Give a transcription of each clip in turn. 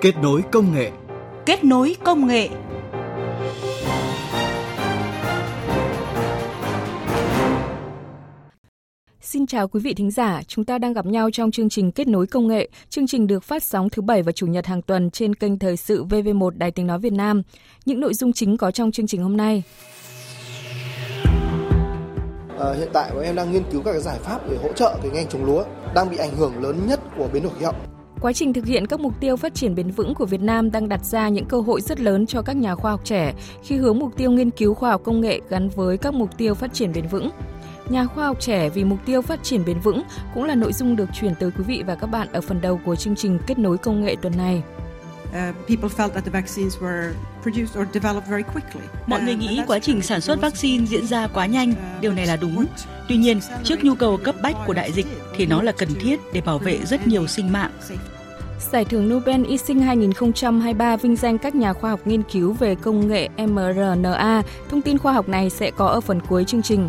Kết nối công nghệ. Kết nối công nghệ. Xin chào quý vị thính giả, chúng ta đang gặp nhau trong chương trình Kết nối công nghệ. Chương trình được phát sóng thứ Bảy và Chủ nhật hàng tuần trên kênh Thời sự VV1 Đài Tiếng Nói Việt Nam. Những nội dung chính có trong chương trình hôm nay. À, hiện tại bọn em đang nghiên cứu các cái giải pháp để hỗ trợ cái ngành trồng lúa đang bị ảnh hưởng lớn nhất của biến đổi khí hậu. Quá trình thực hiện các mục tiêu phát triển bền vững của Việt Nam đang đặt ra những cơ hội rất lớn cho các nhà khoa học trẻ khi hướng mục tiêu nghiên cứu khoa học công nghệ gắn với các mục tiêu phát triển bền vững. Nhà khoa học trẻ vì mục tiêu phát triển bền vững cũng là nội dung được chuyển tới quý vị và các bạn ở phần đầu của chương trình Kết nối công nghệ tuần này. Mọi người nghĩ quá trình sản xuất vaccine diễn ra quá nhanh, điều này là đúng. Tuy nhiên, trước nhu cầu cấp bách của đại dịch thì nó là cần thiết để bảo vệ rất nhiều sinh mạng. Giải thưởng Nobel Y sinh 2023 vinh danh các nhà khoa học nghiên cứu về công nghệ mRNA. Thông tin khoa học này sẽ có ở phần cuối chương trình.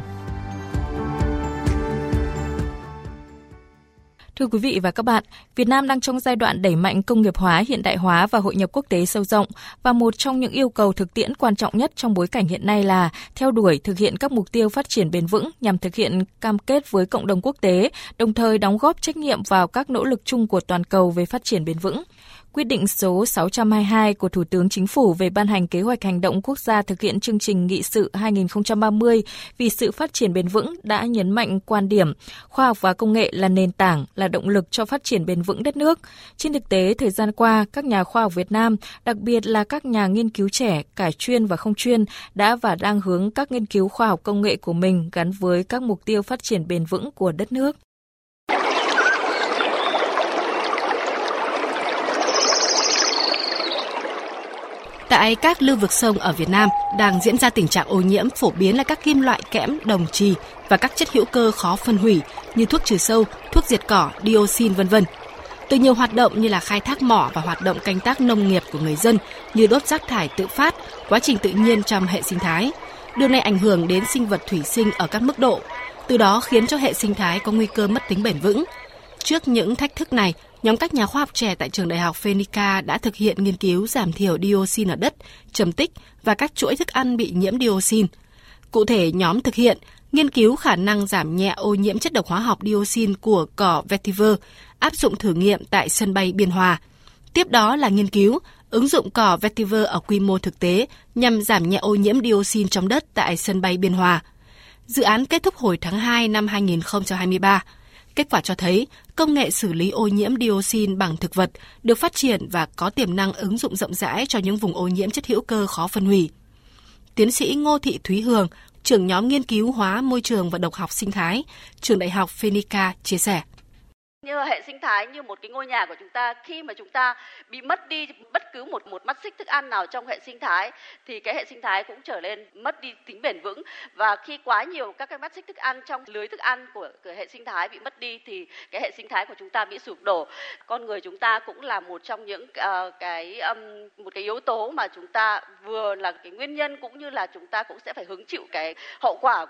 Thưa quý vị và các bạn, Việt Nam đang trong giai đoạn đẩy mạnh công nghiệp hóa, hiện đại hóa và hội nhập quốc tế sâu rộng. Và một trong những yêu cầu thực tiễn quan trọng nhất trong bối cảnh hiện nay là theo đuổi thực hiện các mục tiêu phát triển bền vững nhằm thực hiện cam kết với cộng đồng quốc tế, đồng thời đóng góp trách nhiệm vào các nỗ lực chung của toàn cầu về phát triển bền vững quyết định số 622 của Thủ tướng Chính phủ về ban hành kế hoạch hành động quốc gia thực hiện chương trình nghị sự 2030 vì sự phát triển bền vững đã nhấn mạnh quan điểm khoa học và công nghệ là nền tảng, là động lực cho phát triển bền vững đất nước. Trên thực tế, thời gian qua, các nhà khoa học Việt Nam, đặc biệt là các nhà nghiên cứu trẻ, cả chuyên và không chuyên, đã và đang hướng các nghiên cứu khoa học công nghệ của mình gắn với các mục tiêu phát triển bền vững của đất nước. Tại các lưu vực sông ở Việt Nam đang diễn ra tình trạng ô nhiễm phổ biến là các kim loại kẽm, đồng trì và các chất hữu cơ khó phân hủy như thuốc trừ sâu, thuốc diệt cỏ, dioxin vân vân. Từ nhiều hoạt động như là khai thác mỏ và hoạt động canh tác nông nghiệp của người dân như đốt rác thải tự phát, quá trình tự nhiên trong hệ sinh thái. Điều này ảnh hưởng đến sinh vật thủy sinh ở các mức độ, từ đó khiến cho hệ sinh thái có nguy cơ mất tính bền vững. Trước những thách thức này, nhóm các nhà khoa học trẻ tại trường đại học Phenica đã thực hiện nghiên cứu giảm thiểu dioxin ở đất, trầm tích và các chuỗi thức ăn bị nhiễm dioxin. Cụ thể, nhóm thực hiện nghiên cứu khả năng giảm nhẹ ô nhiễm chất độc hóa học dioxin của cỏ vetiver, áp dụng thử nghiệm tại sân bay Biên Hòa. Tiếp đó là nghiên cứu ứng dụng cỏ vetiver ở quy mô thực tế nhằm giảm nhẹ ô nhiễm dioxin trong đất tại sân bay Biên Hòa. Dự án kết thúc hồi tháng 2 năm 2023. Kết quả cho thấy công nghệ xử lý ô nhiễm dioxin bằng thực vật được phát triển và có tiềm năng ứng dụng rộng rãi cho những vùng ô nhiễm chất hữu cơ khó phân hủy. Tiến sĩ Ngô Thị Thúy Hường, trưởng nhóm nghiên cứu hóa môi trường và độc học sinh thái, trường đại học Phenica chia sẻ như hệ sinh thái như một cái ngôi nhà của chúng ta khi mà chúng ta bị mất đi bất cứ một một mắt xích thức ăn nào trong hệ sinh thái thì cái hệ sinh thái cũng trở nên mất đi tính bền vững. Và khi quá nhiều các cái mắt xích thức ăn trong lưới thức ăn của, của hệ sinh thái bị mất đi thì cái hệ sinh thái của chúng ta bị sụp đổ. Con người chúng ta cũng là một trong những uh, cái um, một cái yếu tố mà chúng ta vừa là cái nguyên nhân cũng như là chúng ta cũng sẽ phải hứng chịu cái hậu quả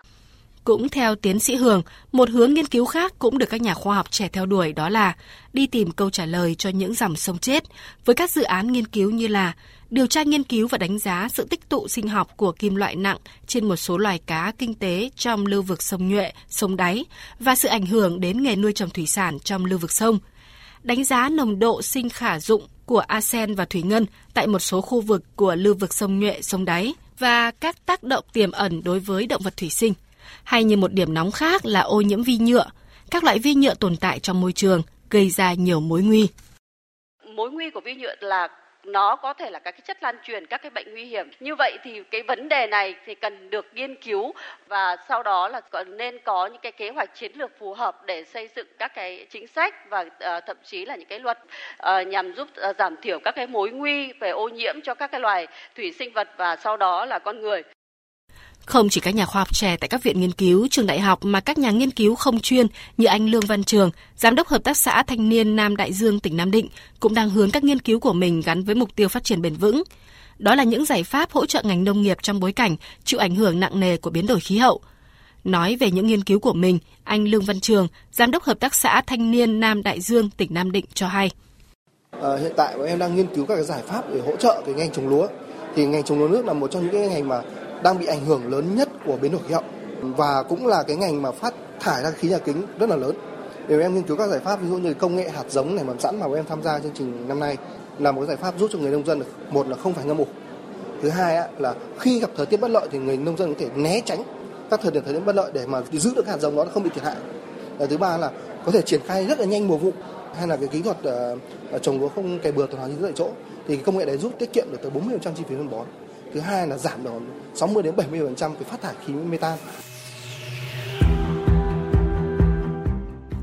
cũng theo tiến sĩ Hường, một hướng nghiên cứu khác cũng được các nhà khoa học trẻ theo đuổi đó là đi tìm câu trả lời cho những dòng sông chết với các dự án nghiên cứu như là điều tra nghiên cứu và đánh giá sự tích tụ sinh học của kim loại nặng trên một số loài cá kinh tế trong lưu vực sông Nhuệ, sông Đáy và sự ảnh hưởng đến nghề nuôi trồng thủy sản trong lưu vực sông. Đánh giá nồng độ sinh khả dụng của arsen và thủy ngân tại một số khu vực của lưu vực sông Nhuệ, sông Đáy và các tác động tiềm ẩn đối với động vật thủy sinh hay như một điểm nóng khác là ô nhiễm vi nhựa. Các loại vi nhựa tồn tại trong môi trường gây ra nhiều mối nguy. Mối nguy của vi nhựa là nó có thể là các cái chất lan truyền các cái bệnh nguy hiểm như vậy thì cái vấn đề này thì cần được nghiên cứu và sau đó là nên có những cái kế hoạch chiến lược phù hợp để xây dựng các cái chính sách và uh, thậm chí là những cái luật uh, nhằm giúp uh, giảm thiểu các cái mối nguy về ô nhiễm cho các cái loài thủy sinh vật và sau đó là con người không chỉ các nhà khoa học trẻ tại các viện nghiên cứu, trường đại học mà các nhà nghiên cứu không chuyên như anh Lương Văn Trường, giám đốc hợp tác xã thanh niên Nam Đại Dương tỉnh Nam Định cũng đang hướng các nghiên cứu của mình gắn với mục tiêu phát triển bền vững. Đó là những giải pháp hỗ trợ ngành nông nghiệp trong bối cảnh chịu ảnh hưởng nặng nề của biến đổi khí hậu. Nói về những nghiên cứu của mình, anh Lương Văn Trường, Giám đốc Hợp tác xã Thanh niên Nam Đại Dương, tỉnh Nam Định cho hay. À, hiện tại bọn em đang nghiên cứu các cái giải pháp để hỗ trợ cái ngành trồng lúa. Thì ngành trồng lúa nước là một trong những cái ngành mà đang bị ảnh hưởng lớn nhất của biến đổi khí hậu và cũng là cái ngành mà phát thải ra khí nhà kính rất là lớn. Để em nghiên cứu các giải pháp ví dụ như công nghệ hạt giống này mầm sẵn mà em tham gia chương trình năm nay là một cái giải pháp giúp cho người nông dân được một là không phải ngâm ủ. Thứ hai là khi gặp thời tiết bất lợi thì người nông dân có thể né tránh các thời điểm thời tiết bất lợi để mà giữ được hạt giống đó không bị thiệt hại. Và thứ ba là có thể triển khai rất là nhanh mùa vụ hay là cái kỹ thuật uh, trồng lúa không kè bừa tuần hoàn như tại chỗ thì công nghệ đấy giúp tiết kiệm được tới 40% chi phí phân bón. Thứ hai là giảm được 60 đến 70% cái phát thải khí metan.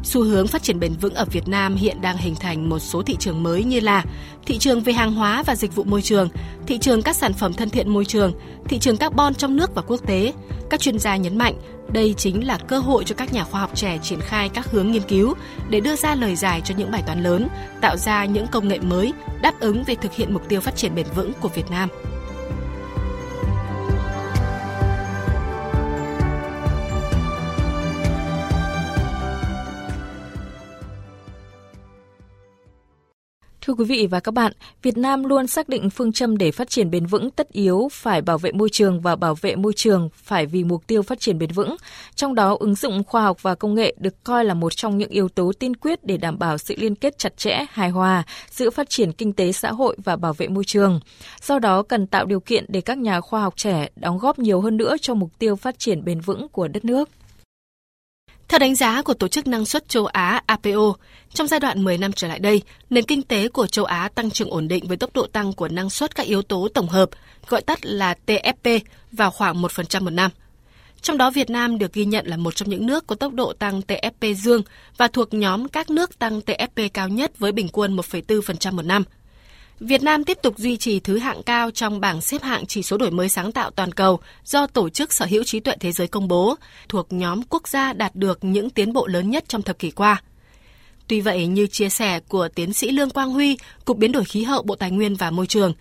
Xu hướng phát triển bền vững ở Việt Nam hiện đang hình thành một số thị trường mới như là thị trường về hàng hóa và dịch vụ môi trường, thị trường các sản phẩm thân thiện môi trường, thị trường carbon trong nước và quốc tế. Các chuyên gia nhấn mạnh đây chính là cơ hội cho các nhà khoa học trẻ triển khai các hướng nghiên cứu để đưa ra lời giải cho những bài toán lớn, tạo ra những công nghệ mới đáp ứng về thực hiện mục tiêu phát triển bền vững của Việt Nam. Thưa quý vị và các bạn, Việt Nam luôn xác định phương châm để phát triển bền vững tất yếu phải bảo vệ môi trường và bảo vệ môi trường phải vì mục tiêu phát triển bền vững. Trong đó, ứng dụng khoa học và công nghệ được coi là một trong những yếu tố tiên quyết để đảm bảo sự liên kết chặt chẽ, hài hòa giữa phát triển kinh tế xã hội và bảo vệ môi trường. Do đó, cần tạo điều kiện để các nhà khoa học trẻ đóng góp nhiều hơn nữa cho mục tiêu phát triển bền vững của đất nước. Theo đánh giá của Tổ chức Năng suất châu Á APO, trong giai đoạn 10 năm trở lại đây, nền kinh tế của châu Á tăng trưởng ổn định với tốc độ tăng của năng suất các yếu tố tổng hợp, gọi tắt là TFP, vào khoảng 1% một năm. Trong đó Việt Nam được ghi nhận là một trong những nước có tốc độ tăng TFP dương và thuộc nhóm các nước tăng TFP cao nhất với bình quân 1,4% một năm – Việt Nam tiếp tục duy trì thứ hạng cao trong bảng xếp hạng chỉ số đổi mới sáng tạo toàn cầu do Tổ chức Sở hữu trí tuệ thế giới công bố, thuộc nhóm quốc gia đạt được những tiến bộ lớn nhất trong thập kỷ qua. Tuy vậy, như chia sẻ của tiến sĩ Lương Quang Huy, Cục Biến đổi Khí hậu Bộ Tài nguyên và Môi trường,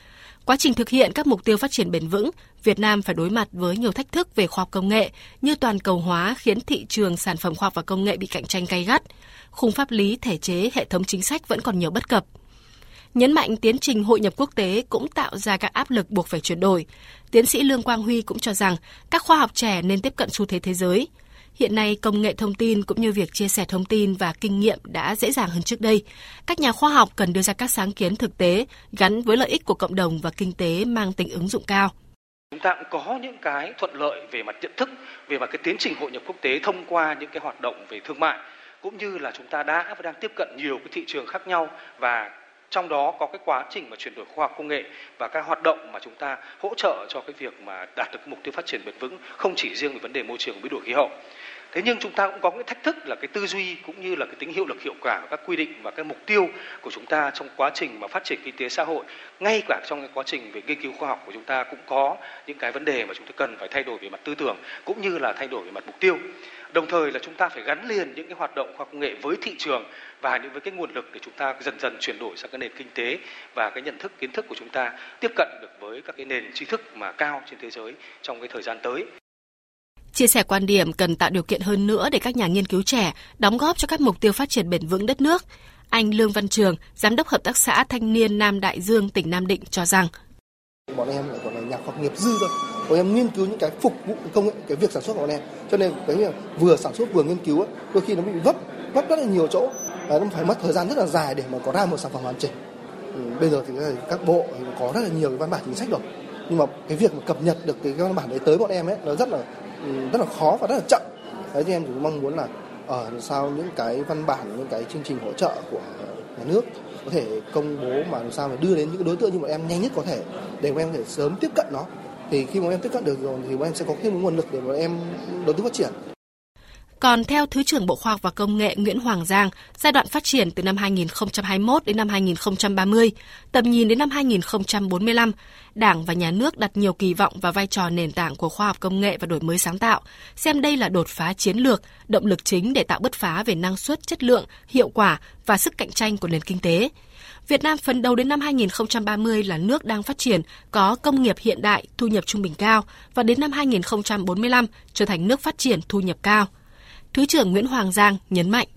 quá trình thực hiện các mục tiêu phát triển bền vững, Việt Nam phải đối mặt với nhiều thách thức về khoa học công nghệ như toàn cầu hóa khiến thị trường sản phẩm khoa học và công nghệ bị cạnh tranh gay gắt, khung pháp lý, thể chế, hệ thống chính sách vẫn còn nhiều bất cập – Nhấn mạnh tiến trình hội nhập quốc tế cũng tạo ra các áp lực buộc phải chuyển đổi. Tiến sĩ Lương Quang Huy cũng cho rằng các khoa học trẻ nên tiếp cận xu thế thế giới. Hiện nay, công nghệ thông tin cũng như việc chia sẻ thông tin và kinh nghiệm đã dễ dàng hơn trước đây. Các nhà khoa học cần đưa ra các sáng kiến thực tế gắn với lợi ích của cộng đồng và kinh tế mang tính ứng dụng cao. Chúng ta cũng có những cái thuận lợi về mặt nhận thức, về mặt cái tiến trình hội nhập quốc tế thông qua những cái hoạt động về thương mại cũng như là chúng ta đã và đang tiếp cận nhiều cái thị trường khác nhau và trong đó có cái quá trình mà chuyển đổi khoa học công nghệ và các hoạt động mà chúng ta hỗ trợ cho cái việc mà đạt được mục tiêu phát triển bền vững, không chỉ riêng về vấn đề môi trường biến đổi khí hậu thế nhưng chúng ta cũng có cái thách thức là cái tư duy cũng như là cái tính hiệu lực hiệu quả của các quy định và cái mục tiêu của chúng ta trong quá trình mà phát triển kinh tế xã hội ngay cả trong cái quá trình về nghiên cứu khoa học của chúng ta cũng có những cái vấn đề mà chúng ta cần phải thay đổi về mặt tư tưởng cũng như là thay đổi về mặt mục tiêu đồng thời là chúng ta phải gắn liền những cái hoạt động khoa học công nghệ với thị trường và những với cái nguồn lực để chúng ta dần dần chuyển đổi sang cái nền kinh tế và cái nhận thức, kiến thức của chúng ta tiếp cận được với các cái nền tri thức mà cao trên thế giới trong cái thời gian tới. Chia sẻ quan điểm cần tạo điều kiện hơn nữa để các nhà nghiên cứu trẻ đóng góp cho các mục tiêu phát triển bền vững đất nước. Anh Lương Văn Trường, Giám đốc Hợp tác xã Thanh niên Nam Đại Dương, tỉnh Nam Định cho rằng Bọn em là bọn là nhà khoa học nghiệp dư thôi. Bọn em nghiên cứu những cái phục vụ công nghệ, cái việc sản xuất của bọn em. Cho nên cái vừa sản xuất vừa nghiên cứu đôi khi nó bị vấp vấp rất là nhiều chỗ nó phải mất thời gian rất là dài để mà có ra một sản phẩm hoàn chỉnh ừ, bây giờ thì các bộ thì có rất là nhiều cái văn bản chính sách rồi nhưng mà cái việc mà cập nhật được cái văn bản đấy tới bọn em ấy nó rất là rất là khó và rất là chậm. Đấy thì em chỉ mong muốn là ở ờ, sao những cái văn bản những cái chương trình hỗ trợ của nhà nước có thể công bố mà làm sao mà đưa đến những đối tượng như bọn em nhanh nhất có thể để bọn em có thể sớm tiếp cận nó. Thì khi bọn em tiếp cận được rồi thì bọn em sẽ có thêm một nguồn lực để bọn em đầu tư phát triển. Còn theo Thứ trưởng Bộ Khoa học và Công nghệ Nguyễn Hoàng Giang, giai đoạn phát triển từ năm 2021 đến năm 2030, tầm nhìn đến năm 2045, Đảng và Nhà nước đặt nhiều kỳ vọng vào vai trò nền tảng của khoa học công nghệ và đổi mới sáng tạo, xem đây là đột phá chiến lược, động lực chính để tạo bứt phá về năng suất, chất lượng, hiệu quả và sức cạnh tranh của nền kinh tế. Việt Nam phấn đấu đến năm 2030 là nước đang phát triển, có công nghiệp hiện đại, thu nhập trung bình cao và đến năm 2045 trở thành nước phát triển thu nhập cao. Thứ trưởng Nguyễn Hoàng Giang nhấn mạnh.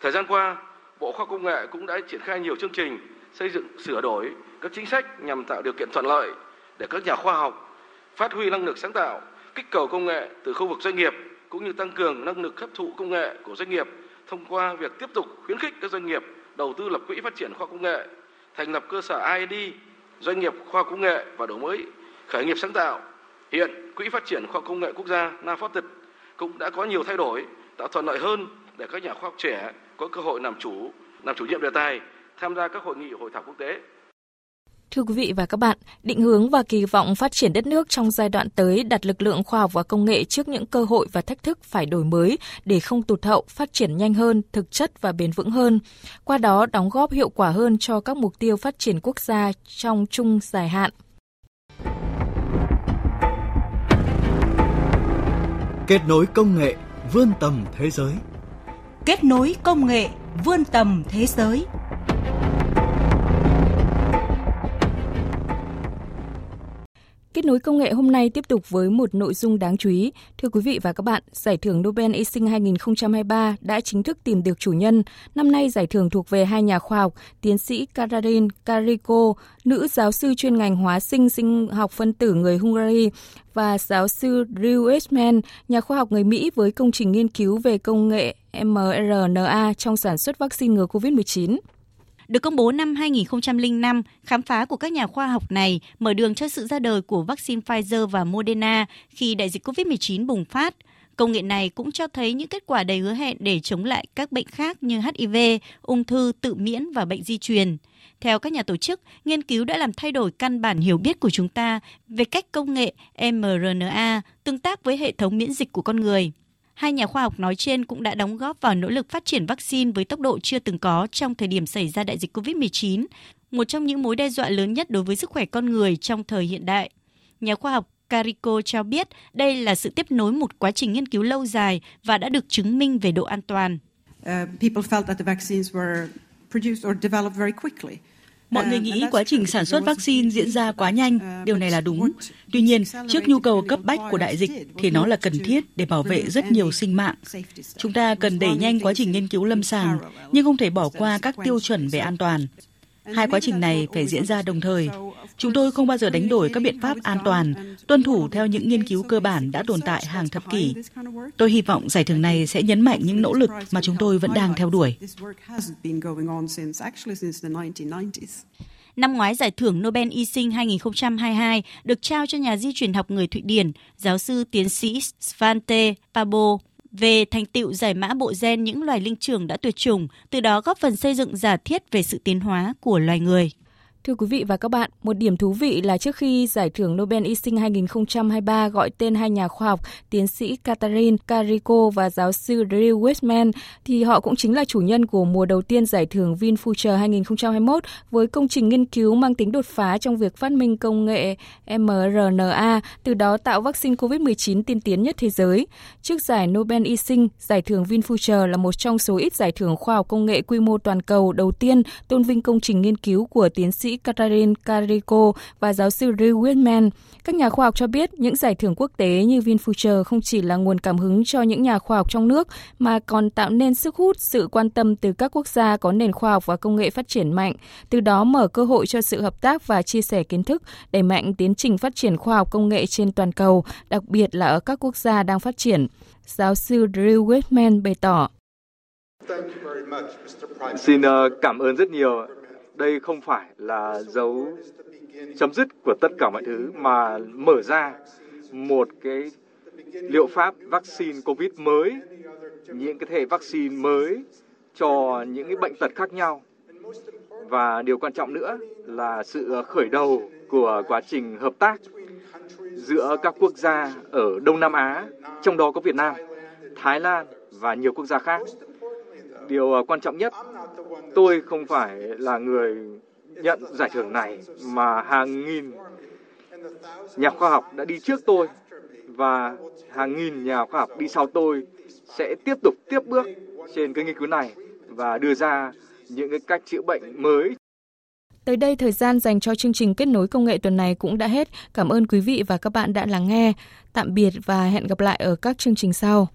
Thời gian qua, Bộ Khoa Công nghệ cũng đã triển khai nhiều chương trình xây dựng sửa đổi các chính sách nhằm tạo điều kiện thuận lợi để các nhà khoa học phát huy năng lực sáng tạo, kích cầu công nghệ từ khu vực doanh nghiệp cũng như tăng cường năng lực hấp thụ công nghệ của doanh nghiệp thông qua việc tiếp tục khuyến khích các doanh nghiệp đầu tư lập quỹ phát triển khoa công nghệ, thành lập cơ sở ID doanh nghiệp khoa công nghệ và đổi mới khởi nghiệp sáng tạo. Hiện quỹ phát triển khoa công nghệ quốc gia NAFOTIT cũng đã có nhiều thay đổi, tạo thuận lợi hơn để các nhà khoa học trẻ có cơ hội làm chủ, làm chủ nhiệm đề tài, tham gia các hội nghị hội thảo quốc tế. Thưa quý vị và các bạn, định hướng và kỳ vọng phát triển đất nước trong giai đoạn tới đặt lực lượng khoa học và công nghệ trước những cơ hội và thách thức phải đổi mới để không tụt hậu, phát triển nhanh hơn, thực chất và bền vững hơn. Qua đó đóng góp hiệu quả hơn cho các mục tiêu phát triển quốc gia trong trung dài hạn. Kết nối công nghệ vươn tầm thế giới. Kết nối công nghệ vươn tầm thế giới. Kết nối công nghệ hôm nay tiếp tục với một nội dung đáng chú ý. Thưa quý vị và các bạn, Giải thưởng Nobel y sinh 2023 đã chính thức tìm được chủ nhân. Năm nay giải thưởng thuộc về hai nhà khoa học, tiến sĩ Karin Kariko, nữ giáo sư chuyên ngành hóa sinh sinh học phân tử người Hungary và giáo sư Drew Eastman, nhà khoa học người Mỹ với công trình nghiên cứu về công nghệ mRNA trong sản xuất vaccine ngừa COVID-19 được công bố năm 2005, khám phá của các nhà khoa học này mở đường cho sự ra đời của vaccine Pfizer và Moderna khi đại dịch COVID-19 bùng phát. Công nghệ này cũng cho thấy những kết quả đầy hứa hẹn để chống lại các bệnh khác như HIV, ung thư, tự miễn và bệnh di truyền. Theo các nhà tổ chức, nghiên cứu đã làm thay đổi căn bản hiểu biết của chúng ta về cách công nghệ mRNA tương tác với hệ thống miễn dịch của con người. Hai nhà khoa học nói trên cũng đã đóng góp vào nỗ lực phát triển vaccine với tốc độ chưa từng có trong thời điểm xảy ra đại dịch COVID-19, một trong những mối đe dọa lớn nhất đối với sức khỏe con người trong thời hiện đại. Nhà khoa học Carico cho biết đây là sự tiếp nối một quá trình nghiên cứu lâu dài và đã được chứng minh về độ an toàn. Uh, people felt that the vaccines were produced or developed very quickly. Mọi người nghĩ quá trình sản xuất vaccine diễn ra quá nhanh, điều này là đúng. Tuy nhiên, trước nhu cầu cấp bách của đại dịch thì nó là cần thiết để bảo vệ rất nhiều sinh mạng. Chúng ta cần đẩy nhanh quá trình nghiên cứu lâm sàng, nhưng không thể bỏ qua các tiêu chuẩn về an toàn. Hai quá trình này phải diễn ra đồng thời. Chúng tôi không bao giờ đánh đổi các biện pháp an toàn, tuân thủ theo những nghiên cứu cơ bản đã tồn tại hàng thập kỷ. Tôi hy vọng giải thưởng này sẽ nhấn mạnh những nỗ lực mà chúng tôi vẫn đang theo đuổi. Năm ngoái, giải thưởng Nobel Y sinh 2022 được trao cho nhà di truyền học người Thụy Điển, giáo sư tiến sĩ Svante Pabo về thành tựu giải mã bộ gen những loài linh trưởng đã tuyệt chủng, từ đó góp phần xây dựng giả thiết về sự tiến hóa của loài người. Thưa quý vị và các bạn, một điểm thú vị là trước khi giải thưởng Nobel y sinh 2023 gọi tên hai nhà khoa học tiến sĩ Catherine Kariko và giáo sư Drew Weissman thì họ cũng chính là chủ nhân của mùa đầu tiên giải thưởng VinFuture 2021 với công trình nghiên cứu mang tính đột phá trong việc phát minh công nghệ mRNA, từ đó tạo vaccine COVID-19 tiên tiến nhất thế giới. Trước giải Nobel y sinh, giải thưởng VinFuture là một trong số ít giải thưởng khoa học công nghệ quy mô toàn cầu đầu tiên tôn vinh công trình nghiên cứu của tiến sĩ Katarin Kariko và giáo sư Drew Whitman. Các nhà khoa học cho biết những giải thưởng quốc tế như VinFuture không chỉ là nguồn cảm hứng cho những nhà khoa học trong nước mà còn tạo nên sức hút sự quan tâm từ các quốc gia có nền khoa học và công nghệ phát triển mạnh, từ đó mở cơ hội cho sự hợp tác và chia sẻ kiến thức, đẩy mạnh tiến trình phát triển khoa học công nghệ trên toàn cầu, đặc biệt là ở các quốc gia đang phát triển. Giáo sư Drew Whitman bày tỏ. Xin ờ, cảm ơn rất nhiều đây không phải là dấu chấm dứt của tất cả mọi thứ mà mở ra một cái liệu pháp vaccine covid mới những cái thể vaccine mới cho những cái bệnh tật khác nhau và điều quan trọng nữa là sự khởi đầu của quá trình hợp tác giữa các quốc gia ở Đông Nam Á, trong đó có Việt Nam, Thái Lan và nhiều quốc gia khác. Điều à, quan trọng nhất, tôi không phải là người nhận giải thưởng này mà hàng nghìn nhà khoa học đã đi trước tôi và hàng nghìn nhà khoa học đi sau tôi sẽ tiếp tục tiếp bước trên cái nghiên cứu này và đưa ra những cái cách chữa bệnh mới. Tới đây thời gian dành cho chương trình kết nối công nghệ tuần này cũng đã hết. Cảm ơn quý vị và các bạn đã lắng nghe. Tạm biệt và hẹn gặp lại ở các chương trình sau.